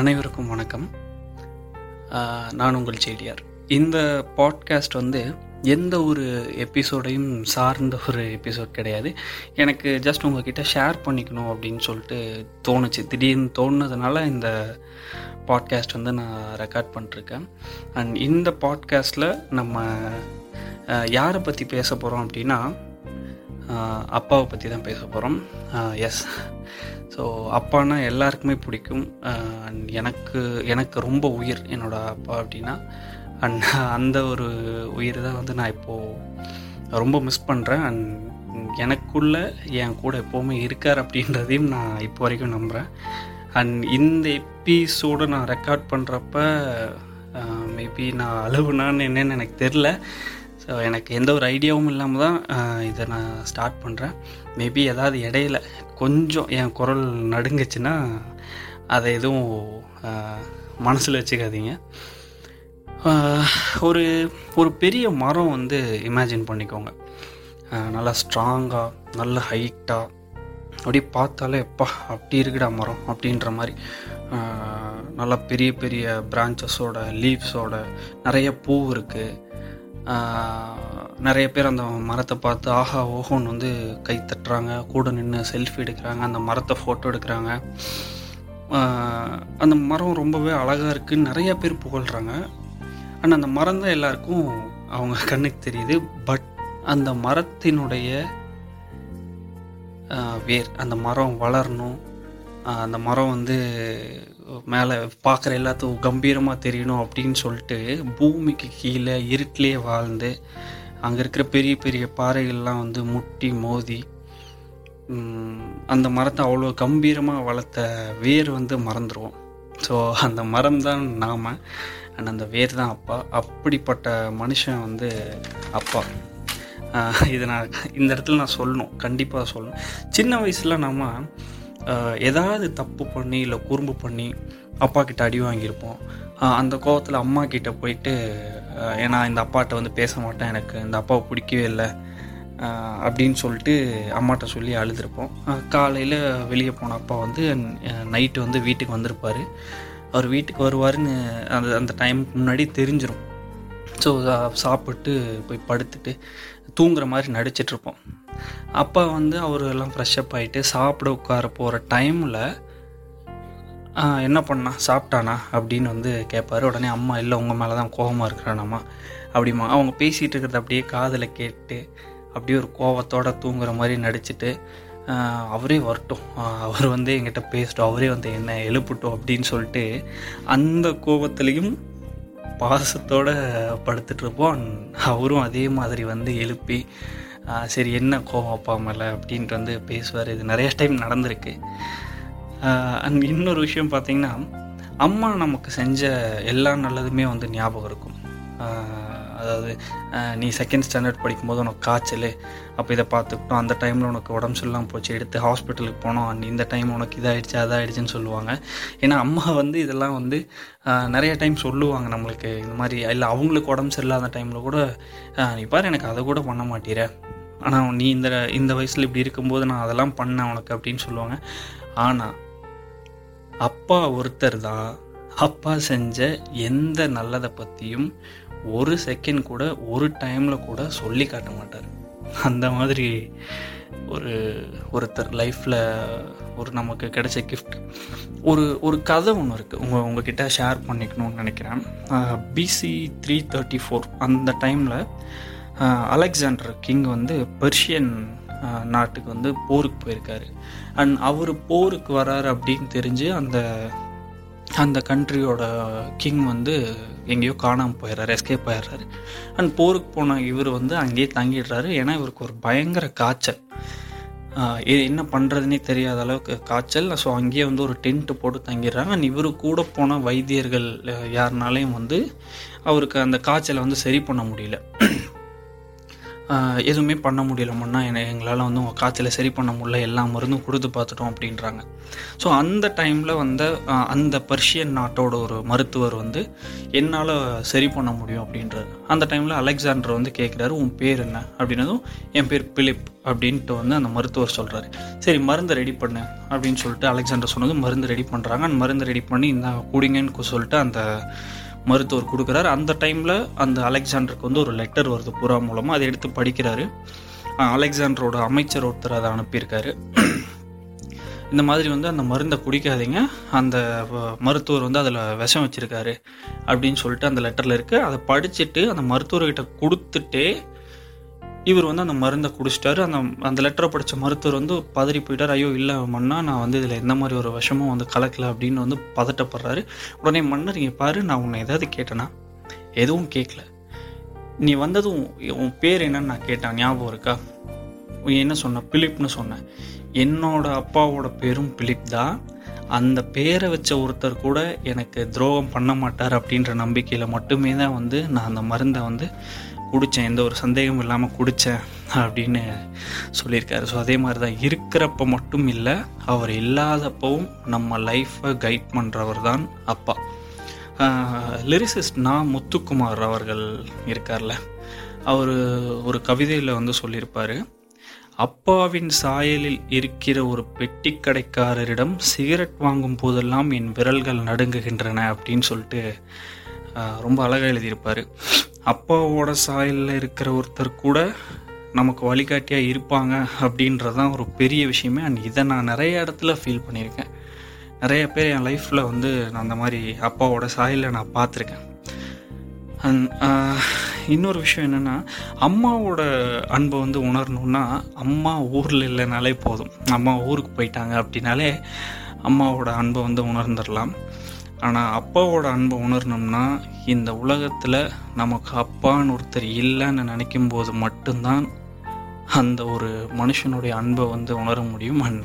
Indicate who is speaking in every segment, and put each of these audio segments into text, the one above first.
Speaker 1: அனைவருக்கும் வணக்கம். நான் உங்கள் செடியார் இந்த பாட்காஸ்ட் வந்து எந்த ஒரு எபிசோடையும் சார்ந்த ஒரு எபிசோட் கிடையாது. எனக்கு ஜஸ்ட் உங்ககிட்ட ஷேர் பண்ணிக்கணும் அப்படின்னு சொல்லிட்டு தோணுச்சு. திடீர்னு தோணுனதுனால இந்த பாட்காஸ்ட் வந்து நான் ரெக்கார்ட் பண்ணிருக்கேன். அண்ட் இந்த பாட்காஸ்ட்டில் நம்ம யாரை பற்றி பேச போகிறோம் அப்படின்னா அப்பாவை பற்றி தான் பேச போகிறோம் எஸ் ஸோ அப்பானா எல்லாருக்குமே பிடிக்கும். அண்ட் எனக்கு எனக்கு ரொம்ப உயிர் என்னோட அப்பா அப்படின்னா அண்ட் அந்த ஒரு உயிர் தான் வந்து நான் இப்போது ரொம்ப மிஸ் பண்ணுறேன் அண்ட் எனக்குள்ள என் கூட எப்போவுமே இருக்கார் அப்படின்றதையும் நான் இப்போ வரைக்கும் நம்புகிறேன் அண்ட் இந்த எபிசோடு நான் ரெக்கார்ட் பண்ணுறப்ப மேபி நான் அழுவுனான்னு என்னன்னு எனக்கு தெரில ஸோ எனக்கு எந்த ஒரு ஐடியாவும் இல்லாமல் தான் இதை நான் ஸ்டார்ட் பண்ணுறேன் மேபி ஏதாவது இடையில கொஞ்சம் என் குரல் நடுங்குச்சுன்னா அதை எதுவும் மனசில் வச்சுக்காதீங்க. ஒரு ஒரு பெரிய மரம் வந்து இமேஜின் பண்ணிக்கோங்க. நல்லா ஸ்ட்ராங்காக நல்ல ஹைட்டாக அப்படியே பார்த்தாலே எப்பா அப்படி இருக்குடா மரம் அப்படின்ற மாதிரி. நல்லா பெரிய பெரிய பிரான்ச்சஸோட லீவ்ஸோட நிறைய பூ இருக்குது நிறைய பேர் அந்த மரத்தை பார்த்து ஆஹா ஓஹோன்னு வந்து கை தட்டுறாங்க கூட நின்று செல்ஃபி எடுக்கிறாங்க அந்த மரத்தை ஃபோட்டோ எடுக்கிறாங்க. அந்த மரம் ரொம்பவே அழகாக இருக்குன்னு நிறைய பேர் புகழ்கிறாங்க ஆனால் அந்த மரம் தான் எல்லாருக்கும் அவங்க கண்ணுக்கு தெரியுது. பட் அந்த மரத்தினுடைய வேர் அந்த மரம் வளரணும் அந்த மரம் வந்து மேலே பார்க்குற எல்லாத்துக்கும் கம்பீரமாக தெரியணும் அப்படின்னு சொல்லிட்டு பூமிக்கு கீழே இருட்டிலே வாழ்ந்து அங்கே இருக்கிற பெரிய பெரிய பாறைகள்லாம் வந்து முட்டி மோதி அந்த மரத்தை அவ்வளோ கம்பீரமாக வளர்த்த வேர் வந்து மறந்துடுவோம் ஸோ அந்த மரம் தான் நாம் அண்ட் அந்த வேர் தான் அப்பா. அப்படிப்பட்ட மனுஷன் வந்து அப்பா. இதை நான் இந்த இடத்துல நான் சொல்லணும். கண்டிப்பாக சொல்லணும். சின்ன வயசில் நம்ம ஏதாவது தப்பு பண்ணி இல்லை குறும்பு பண்ணி அப்பா கிட்ட அடி வாங்கியிருப்போம். அந்த கோவத்தில் அம்மா கிட்ட போயிட்டு ஏன்னா இந்த அப்பாட்ட வந்து பேச மாட்டேன் எனக்கு இந்த அப்பாவை பிடிக்கவே இல்லை அப்படின்னு சொல்லிட்டு அம்மாட்ட சொல்லி அழுதுருப்போம். காலையில் வெளியே போன அப்பா வந்து நைட்டு வந்து வீட்டுக்கு வந்திருப்பார். அவர் வீட்டுக்கு வருவாருன்னு அந்த அந்த டைமுக்கு முன்னாடி தெரிஞ்சிடும் ஸோ சாப்பிட்டு போய் படுத்துட்டு தூங்குற மாதிரி நடிச்சிட்ருப்போம். அப்போ வந்து அவர் எல்லாம் ஃப்ரெஷ்அப் ஆகிட்டு சாப்பிட உட்கார போகிற டைமில் என்ன பண்ணா? சாப்பிட்டானா? அப்படின்னு வந்து கேட்பாரு உடனே அம்மா இல்லை உங்கள் மேலே தான் கோபமாக இருக்கிறானம்மா அப்படிமா. அவங்க பேசிகிட்டு இருக்கிறத அப்படியே காதில் கேட்டு அப்படியே ஒரு கோவத்தோடு தூங்குற மாதிரி நடிச்சுட்டு அவரே வரட்டும். அவர் வந்து என்கிட்ட பேசட்டும். அவரே வந்து என்ன எழுப்பட்டும் அப்படின்னு சொல்லிட்டு அந்த கோபத்துலேயும் பாசத்தோடு படுத்துட்ருப்போம். அவரும் அதே மாதிரி வந்து எழுப்பி சரி என்ன கோவம் அப்பா மேலே? அப்படின்ட்டு வந்து பேசுவார். இது நிறைய டைம் நடந்திருக்கு. அண்ட் இன்னொரு விஷயம் பார்த்திங்கன்னா அம்மா நமக்கு செஞ்ச எல்லா நல்லதுமே வந்து ஞாபகம் இருக்கும். அதாவது நீ செகண்ட் ஸ்டாண்டர்ட் படிக்கும்போது உனக்கு காய்ச்சல் அப்போ இதை பார்த்துக்கிட்டோம். அந்த டைமில் உனக்கு உடம்பு சரியில்லாமல் போச்சு எடுத்து ஹாஸ்பிட்டலுக்கு போனோம். அண்ட் இந்த டைம் உனக்கு இதாகிடுச்சு அதாகிடுச்சுன்னு சொல்லுவாங்க. ஏன்னா அம்மா வந்து இதெல்லாம் வந்து நிறைய டைம் சொல்லுவாங்க நம்மளுக்கு. இந்த மாதிரி இல்லை அவங்களுக்கு உடம்பு சரியில்லாத டைமில் கூட நீ பாரு எனக்கு அதை கூட பண்ண மாட்டேற. ஆனால் நீ இந்த இந்த வயசில் இப்படி இருக்கும்போது நான் அதெல்லாம் பண்ணேன் உனக்கு அப்படின்னு சொல்லுவாங்க. ஆனால் அப்பா ஒருத்தர் தான் அப்பா செஞ்ச எந்த நல்லதை பற்றியும் ஒரு செகண்ட் கூட ஒரு டைமில் கூட சொல்லி காட்ட மாட்டார். அந்த மாதிரி ஒரு ஒருத்தர் லைஃப்பில் ஒரு நமக்கு கிடைச்ச கிஃப்ட் ஒரு ஒரு கதை ஒன்று இருக்குது உங்கள் உங்ககிட்ட ஷேர் பண்ணிக்கணும்னு நினைக்கிறேன். பிசி த்ரீ தேர்ட்டி ஃபோர் அந்த டைமில் அலெக்சாண்டர் கிங் வந்து பெர்ஷியன் நாட்டுக்கு வந்து போருக்கு போயிருக்காரு. அண்ட் அவர் போருக்கு வராரு அப்படின்னு தெரிஞ்சு அந்த அந்த கண்ட்ரியோட கிங் வந்து எங்கேயோ காணாமல் போயிடுறாரு எஸ்கேப் ஆயிடுறாரு. அண்ட் போருக்கு போன இவர் வந்து அங்கேயே தங்கிடுறாரு. ஏன்னா இவருக்கு ஒரு பயங்கர காய்ச்சல். இது என்ன பண்ணுறதுனே தெரியாத அளவுக்கு காய்ச்சல். ஸோ அங்கேயே வந்து ஒரு டென்ட்டு போட்டு தங்கிடுறாங்க. அண்ட் இவர் கூட போன வைத்தியர்கள் யாருனாலையும் வந்து அவருக்கு அந்த காய்ச்சலை வந்து சரி பண்ண முடியல. எதுவுமே பண்ண முடியலமுன்னா என்னை எங்களால் வந்து உங்கள் காய்ச்சலை சரி பண்ண முடியல. எல்லா மருந்தும் கொடுத்து பார்த்துட்டோம் அப்படின்றாங்க. ஸோ அந்த டைமில் வந்து அந்த பர்ஷியன் நாட்டோட ஒரு மருத்துவர் வந்து என்னால் சரி பண்ண முடியும் அப்படின்றாரு. அந்த டைமில் அலெக்சாண்டர் வந்து கேட்குறாரு உன் பேர் என்ன? அப்படின்னதும் என் பேர் பிலிப் அப்படின்ட்டு வந்து அந்த மருத்துவர் சொல்கிறாரு சரி மருந்து ரெடி பண்ணு அப்படின்னு சொல்லிட்டு அலெக்சாண்டர் சொன்னதும் மருந்து ரெடி பண்ணுறாங்க அந்த மருந்து ரெடி பண்ணி இந்த குடிங்கன்னு சொல்லிட்டு அந்த மருத்துவர் கொடுக்குறாரு. அந்த டைமில் அந்த அலெக்சாண்டருக்கு வந்து ஒரு லெட்டர் வருது புறா மூலமாக அதை எடுத்து படிக்கிறாரு. அலெக்சாண்டரோட அமைச்சர் ஒருத்தர் அதை அனுப்பியிருக்காரு. இந்த மாதிரி வந்து அந்த மருந்தை குடிக்காதீங்க. அந்த மருத்துவர் வந்து அதில் விஷம் வச்சுருக்காரு. அப்படின்னு சொல்லிட்டு அந்த லெட்டரில் இருக்குது அதை படிச்சுட்டு அந்த மருத்துவர்கிட்ட கொடுத்துட்டே இவர் வந்து அந்த மருந்தை குடிச்சிட்டாரு. அந்த அந்த லெட்டரை படித்த மருத்துவர் வந்து பதறி போயிட்டார். ஐயோ இல்லை மன்னா நான் வந்து இதில் எந்த மாதிரி ஒரு விஷமும் வந்து கலக்கல அப்படின்னு வந்து பதட்டப்படுறாரு. உடனே மன்னர் இங்கே பாரு நான் உன்னை ஏதாவது கேட்டேனா? எதுவும் கேட்கல நீ வந்ததும் உன் பேர் என்னன்னு நான் கேட்டேன். ஞாபகம் இருக்கா? என்ன சொன்ன? பிலிப்னு சொன்னேன். என்னோட அப்பாவோட பேரும் பிலிப் தான். அந்த பேரை வச்ச ஒருத்தர் கூட எனக்கு துரோகம் பண்ண மாட்டார் அப்படின்ற நம்பிக்கையில் மட்டுமே தான் வந்து நான் அந்த மருந்தை வந்து குடித்தேன் எந்த ஒரு சந்தேகமும் இல்லாமல் குடித்தேன் அப்படின்னு சொல்லியிருக்காரு. ஸோ அதே மாதிரி தான் இருக்கிறப்ப மட்டும் இல்லை அவர் இல்லாதப்பவும் நம்ம லைஃப்பை கைட் பண்ணுறவர் தான் அப்பா. லிரிசிஸ்ட் நான் முத்துக்குமார் அவர்கள் இருக்கார்ல. அவர் ஒரு கவிதையில் வந்து சொல்லியிருப்பார் அப்பாவின் சாயலில் இருக்கிற ஒரு பெட்டி கடைக்காரரிடம் சிகரெட் வாங்கும் போதெல்லாம் என் விரல்கள் நடுங்குகின்றன அப்படின்னு சொல்லிட்டு ரொம்ப அழகாக எழுதியிருப்பார். அப்பாவோட சாயலில் இருக்கிற ஒருத்தர் கூட நமக்கு வழிகாட்டியாக இருப்பாங்க அப்படின்றதான் ஒரு பெரிய விஷயமே. அண்ட் இதை நான் நிறைய இடத்துல ஃபீல் பண்ணியிருக்கேன். நிறைய பேர் என் லைஃப்பில் வந்து நான் அந்த மாதிரி அப்பாவோட சாயலில் நான் பார்த்துருக்கேன். அண்ட் uh, இன்னொரு விஷயம் என்னென்னா அம்மாவோட அன்பை வந்து உணரணுன்னா அம்மா ஊரில் இல்லைனாலே போதும். அம்மா ஊருக்கு போயிட்டாங்க அப்படின்னாலே அம்மாவோட அன்பை வந்து உணர்ந்துடலாம். ஆனால் அப்பாவோட அன்பை உணரணும்னா இந்த உலகத்தில் நமக்கு அப்பான்னு ஒருத்தர் இல்லைன்னு நினைக்கும் போது மட்டும்தான் அந்த ஒரு மனுஷனுடைய அன்பை வந்து உணர முடியும். அண்ட்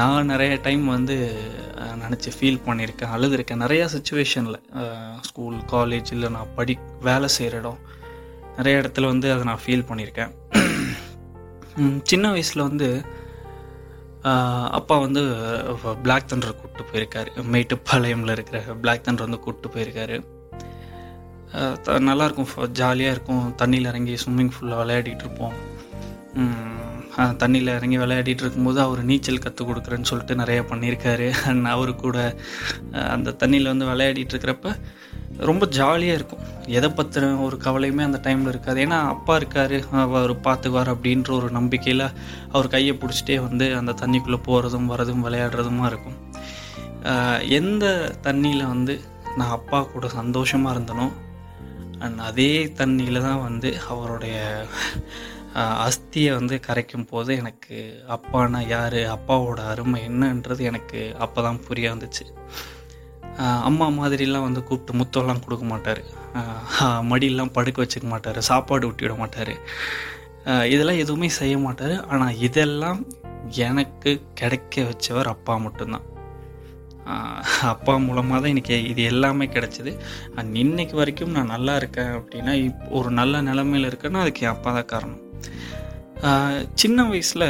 Speaker 1: நான் நிறைய டைம் வந்து நினச்சி ஃபீல் பண்ணியிருக்கேன் அழுதுருக்கேன். நிறையா சுச்சுவேஷனில் ஸ்கூல் காலேஜ் இல்லை நான் படி வேலை செய்கிற இடம். நிறைய இடத்துல வந்து அதை நான் ஃபீல் பண்ணியிருக்கேன். சின்ன வயசில் வந்து அப்பா வந்து பிளாக் தண்டரை கூப்பிட்டு போயிருக்காரு. மேட்டுப்பாளையமில் இருக்கிற பிளாக் தண்டர் வந்து கூப்பிட்டு போயிருக்காரு. நல்லாயிருக்கும் த- ஜாலியாக இருக்கும். தண்ணியில் இறங்கி ஸ்விம்மிங் ஃபுல்லாக விளையாடிட்டு இருப்போம். தண்ணியில் இறங்கி விளையாடிட்டு இருக்கும்போது அவர் நீச்சல் கற்றுக் கொடுக்குறேன்னு சொல்லிட்டு நிறைய பண்ணியிருக்காரு. அண்ட் அவரு கூட அந்த தண்ணியில் வந்து விளையாடிட்டு இருக்கிறப்ப ரொம்ப ஜாலியாக இருக்கும். எதை பற்றின ஒரு கவலையுமே அந்த டைமில் இருக்காது. ஏன்னா அப்பா இருக்கார் அவர் பார்த்துக்குவார் அப்படின்ற ஒரு நம்பிக்கையில் அவர் கையை பிடிச்சிட்டே வந்து அந்த தண்ணிக்குள்ளே போகிறதும் வரதும் விளையாடுறதுமா இருக்கும். எந்த தண்ணியில் வந்து நான் அப்பா கூட சந்தோஷமாக இருந்தனோ அண்ட் அதே தண்ணியில் தான் வந்து அவருடைய அஸ்தியை வந்து கரைக்கும் போது எனக்கு அப்பானா யார் அப்பாவோட அருமை என்னன்றது எனக்கு அப்போ தான் புரிய வந்துச்சு. அம்மா மாதிரிலாம் வந்து கூப்பிட்டு முத்தம்லாம் கொடுக்க மாட்டார். மடியெல்லாம் படுக்க வச்சுக்க மாட்டார். சாப்பாடு ஊட்டி விட மாட்டார். இதெல்லாம் எதுவுமே செய்ய மாட்டார். ஆனால் இதெல்லாம் எனக்கு கிடைக்க வச்சவர் அப்பா மட்டும்தான். அப்பா மூலமாக தான் எனக்கு இது எல்லாமே கிடச்சிது. அண்ட் இன்னைக்கு வரைக்கும் நான் நல்லா இருக்கேன் அப்படின்னா இப் ஒரு நல்ல நிலமையில இருக்கேன்னா அதுக்கு என் அப்பா தான் காரணம். சின்ன வயசில்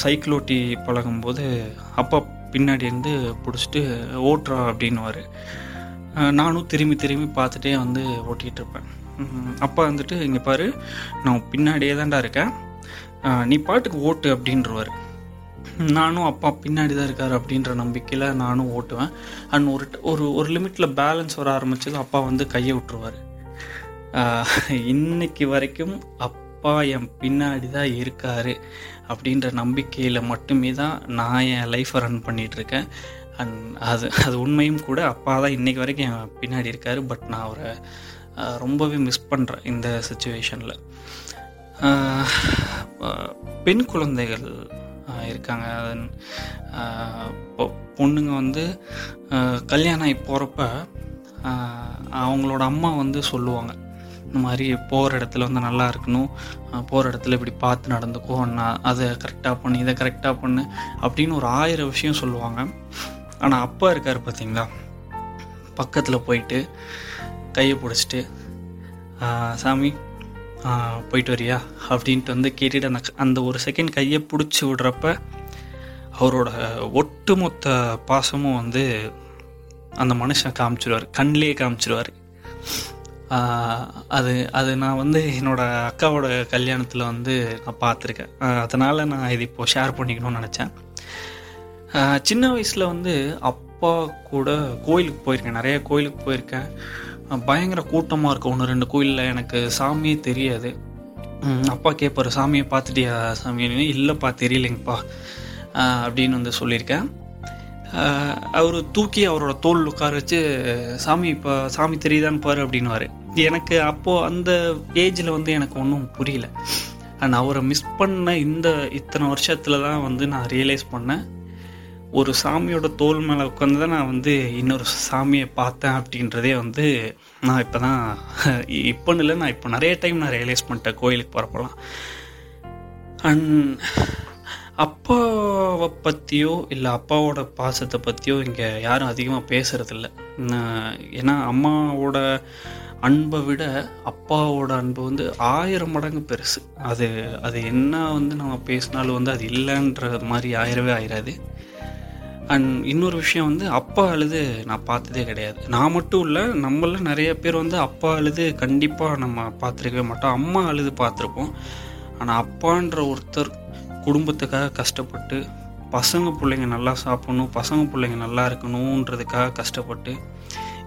Speaker 1: சைக்கிள் ஓட்டி பழகும்போது அப்பா பின்னாடி இருந்து பிடிச்சிட்டு ஓட்டுறா அப்படின்னுவார். நானும் திரும்பி திரும்பி பார்த்துட்டே வந்து ஓட்டிகிட்டு இருப்பேன். அப்பா வந்துட்டு இங்கே பாரு நான் பின்னாடியே தான்டா இருக்கேன். நீ பாட்டுக்கு ஓட்டு அப்படின்றவாரு. நானும் அப்பா பின்னாடி தான் இருக்கார் அப்படின்ற நம்பிக்கையில் நானும் ஓட்டுவேன். அண்ட் ஒரு ஒரு ஒரு லிமிட்டில் பேலன்ஸ் வர ஆரம்பிச்சது அப்பா வந்து கையை விட்டுருவார். இன்னைக்கு வரைக்கும் அப்பா என் பின்னாடி தான் இருக்கார். அப்படின்ற நம்பிக்கையில் மட்டுமே தான் நான் என் லைஃப்பை ரன் பண்ணிகிட்ருக்கேன் அண்ட் அது அது உண்மையும் கூட அப்பா தான் இன்னைக்கு வரைக்கும் என் பின்னாடி இருக்கார். பட் நான் அவரை ரொம்பவே மிஸ் பண்ணுறேன் இந்த சுச்சுவேஷனில் பெண் குழந்தைகள் இருக்காங்க. அதன், இப்போ பொண்ணுங்க வந்து கல்யாணம் ஆகி போகிறப்ப அவங்களோட அம்மா வந்து சொல்லுவாங்க. இந்த மாதிரி போகிற இடத்துல வந்து நல்லா இருக்கணும். போகிற இடத்துல இப்படி பார்த்து நடந்துக்கோ நான் அதை கரெக்டாக பண்ணு இதை கரெக்டாக பண்ணு அப்படின்னு ஒரு ஆயிரம் விஷயம் சொல்லுவாங்க. ஆனால் அப்பா இருக்கார் பார்த்தீங்களா பக்கத்தில் போயிட்டு கையை பிடிச்சிட்டு சாமி போயிட்டு வரியா? அப்படின்ட்டு வந்து கேட்டுட்டு அந்த அந்த ஒரு செகண்ட் கையை பிடிச்சி விடுறப்ப அவரோட ஒட்டுமொத்த பாசமும் வந்து அந்த மனுஷன் காமிச்சிருவார் கண்ணிலே காமிச்சிருவார். அது அது நான் வந்து என்னோடய அக்காவோட கல்யாணத்தில் வந்து நான் பார்த்துருக்கேன். அதனால் நான் இது இப்போது ஷேர் பண்ணிக்கணும்னு நினச்சேன். சின்ன வயசில் வந்து அப்பா கூட கோயிலுக்கு போயிருக்கேன். நிறைய கோயிலுக்கு போயிருக்கேன். பயங்கர கூட்டமாக இருக்கும். ஒன்று ரெண்டு கோயிலில் எனக்கு சாமியே தெரியாது. அப்பா கேட்பார் சாமியை பார்த்துட்டியா சாமி? இல்லைப்பா தெரியலைங்கப்பா. அப்படின்னு வந்து சொல்லியிருக்கேன். அவர் தூக்கி அவரோட தோல் உட்கார வச்சு சாமி இப்போ சாமி தெரியுதான்னு பாரு அப்படின்னுவார். எனக்கு அப்போது அந்த ஏஜில் வந்து எனக்கு ஒன்றும் புரியல. அண்ட் அவரை மிஸ் பண்ண இந்த இத்தனை வருஷத்தில் தான் வந்து நான் ரியலைஸ் பண்ணேன். ஒரு சாமியோட தோல் மேலே உட்காந்து தான் நான் வந்து இன்னொரு சாமியை பார்த்தேன் அப்படின்றதே வந்து நான் இப்போ தான் இப்போன்னு இல்லை நான் இப்போ நிறைய டைம் நான் ரியலைஸ் பண்ணிட்டேன் கோயிலுக்கு போகிறப்பெல்லாம் அண்ட் அப்பாவை பற்றியோ இல்லை அப்பாவோட பாசத்தை பற்றியோ இங்கே யாரும் அதிகமாக பேசுகிறதில்ல ஏன்னா அம்மாவோட அன்பை விட அப்பாவோட அன்பு வந்து ஆயிரம் மடங்கு பெருசு. அது அது என்ன வந்து நம்ம பேசினாலும் வந்து அது இல்லைன்ற மாதிரி ஆயிரவே ஆயிராது. அண்ட் இன்னொரு விஷயம் வந்து அப்பா அழுது நான் பார்த்ததே கிடையாது. நான் மட்டும் இல்லை நம்மள நிறைய பேர் வந்து அப்பா அழுது கண்டிப்பாக நம்ம பார்த்துருக்கவே மாட்டோம். அம்மா அழுது பார்த்துருப்போம். ஆனால் அப்பான்ற ஒருத்தர் குடும்பத்துக்காக கஷ்டப்பட்டு பசங்க பிள்ளைங்க நல்லா சாப்பிடணும் பசங்க பிள்ளைங்க நல்லா இருக்கணுன்றதுக்காக கஷ்டப்பட்டு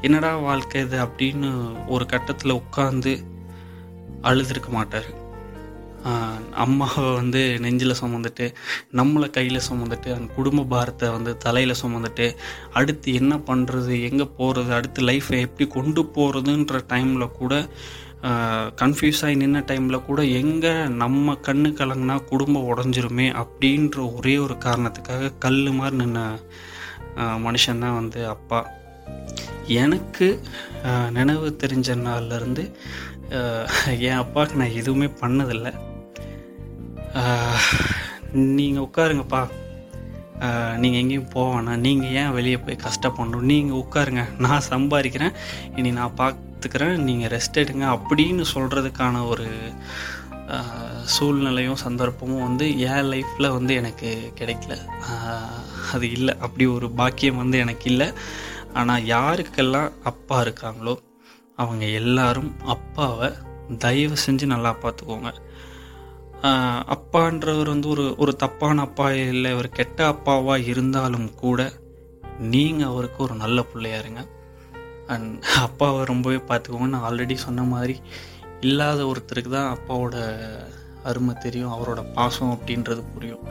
Speaker 1: என்னடா வாழ்க்கை இது அப்படின்னு ஒரு கட்டத்தில் உட்காந்து அழுதுருக்க மாட்டார். அம்மாவை வந்து நெஞ்சில் சுமந்துட்டு நம்மளை கையில் சுமந்துட்டு அந்த குடும்ப பாரத்தை வந்து தலையில் சுமந்துட்டு அடுத்து என்ன பண்ணுறது எங்கே போகிறது அடுத்து லைஃப்பை எப்படி கொண்டு போகிறதுன்ற டைமில் கூட கன்ஃபியூஸ் ஆகி நின்ன டைமில் கூட எங்கே நம்ம கண்ணு கலங்கினா குடும்பம் உடஞ்சிருமே அப்படின்ற ஒரே ஒரு காரணத்துக்காக கல் மாதிரி நின்ன மனுஷன்தான் வந்து அப்பா. எனக்கு நினைவு தெரிஞ்ச நாள்லேருந்து என் அப்பாவுக்கு நான் எதுவுமே பண்ணதில்லை. நீங்கள் உட்காருங்கப்பா. நீங்கள் எங்கேயும் போவானா நீங்கள் ஏன் வெளியே போய் கஷ்டப்படணும்? நீங்கள் உட்காருங்க. நான் சம்பாதிக்கிறேன். இனி நான் பார்த்துக்கிறேன் நீங்கள் ரெஸ்ட் எடுங்க அப்படின்னு சொல்கிறதுக்கான ஒரு சூழ்நிலையும் சந்தர்ப்பமும் வந்து என் லைஃப்பில் வந்து எனக்கு கிடைக்கல. அது இல்லை. அப்படி ஒரு பாக்கியம் வந்து எனக்கு இல்லை. ஆனால் யாருக்கெல்லாம் அப்பா இருக்காங்களோ அவங்க எல்லாரும் அப்பாவை தயவு செஞ்சு நல்லா பார்த்துக்கோங்க. அப்பான்றவர் வந்து ஒரு ஒரு தப்பான அப்பா இல்லை ஒரு கெட்ட அப்பாவாக இருந்தாலும் கூட நீங்கள் அவருக்கு ஒரு நல்ல பிள்ளையா இருங்க. அண்ட் அப்பாவை ரொம்பவே பார்த்துக்கோங்க. நான் ஆல்ரெடி சொன்ன மாதிரி இல்லாத ஒருத்தருக்கு தான் அப்பாவோட அருமை தெரியும் அவரோட பாசம் அப்படின்றது புரியும்.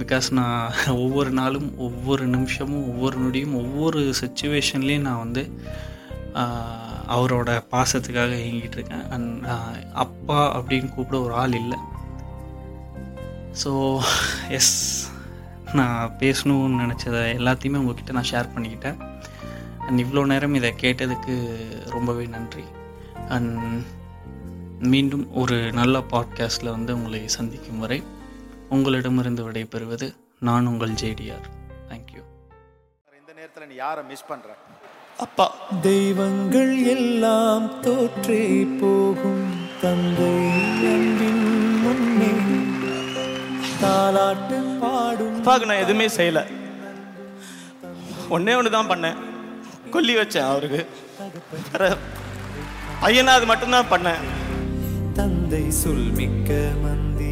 Speaker 1: பிகாஸ் நான் ஒவ்வொரு நாளும் ஒவ்வொரு நிமிஷமும் ஒவ்வொரு நொடியும் ஒவ்வொரு சுச்சுவேஷன்லேயும் நான் வந்து அவரோட பாசத்துக்காக இயங்கிட்டு இருக்கேன். அண்ட் அப்பா அப்படின்னு கூப்பிட ஒரு ஆள் இல்லை. ஸோ எஸ் நான் பேசணும்னு நினச்சதை எல்லாத்தையுமே உங்ககிட்ட நான் ஷேர் பண்ணிக்கிட்டேன். அண்ட் இவ்வளோ நேரம் இதை கேட்டதுக்கு ரொம்பவே நன்றி. அண்ட் மீண்டும் ஒரு நல்ல பாட்காஸ்டில் வந்து உங்களை சந்திக்கும் வரை உங்களிடமிருந்து விடைபெறுவது நான் உங்கள் ஜேடிஆர். தேங்க்யூ
Speaker 2: இந்த நேரத்தில் நீ யாரை மிஸ் பண்ற?
Speaker 3: அப்பா தெய்வங்கள் எல்லாம் தோற்றே போகும் தந்தை அன்பின் முன்னே. தாலாட்டு பாடும்
Speaker 4: அப்பாவுக்கு நான் எதுவுமே செய்யல. ஒன்னே ஒன்று தான் பண்ணேன். கொல்லி வச்சேன் அவருக்கு. வேற பையனா அது மட்டும்தான் பண்ணேன்.
Speaker 3: தந்தை சொல்மிக்க மந்தி